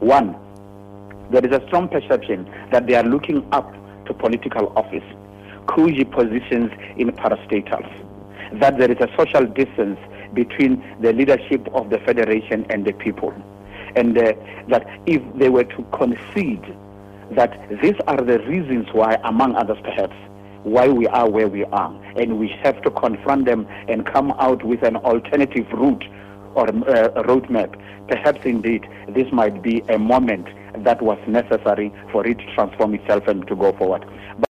One, there is a strong perception that they are looking up to political office, cushy positions in parastatals, that there is a social distance between the leadership of the federation and the people, and uh, that if they were to concede that these are the reasons why, among others perhaps, why we are where we are, and we have to confront them and come out with an alternative route or uh, roadmap. Perhaps indeed this might be a moment that was necessary for it to transform itself and to go forward. But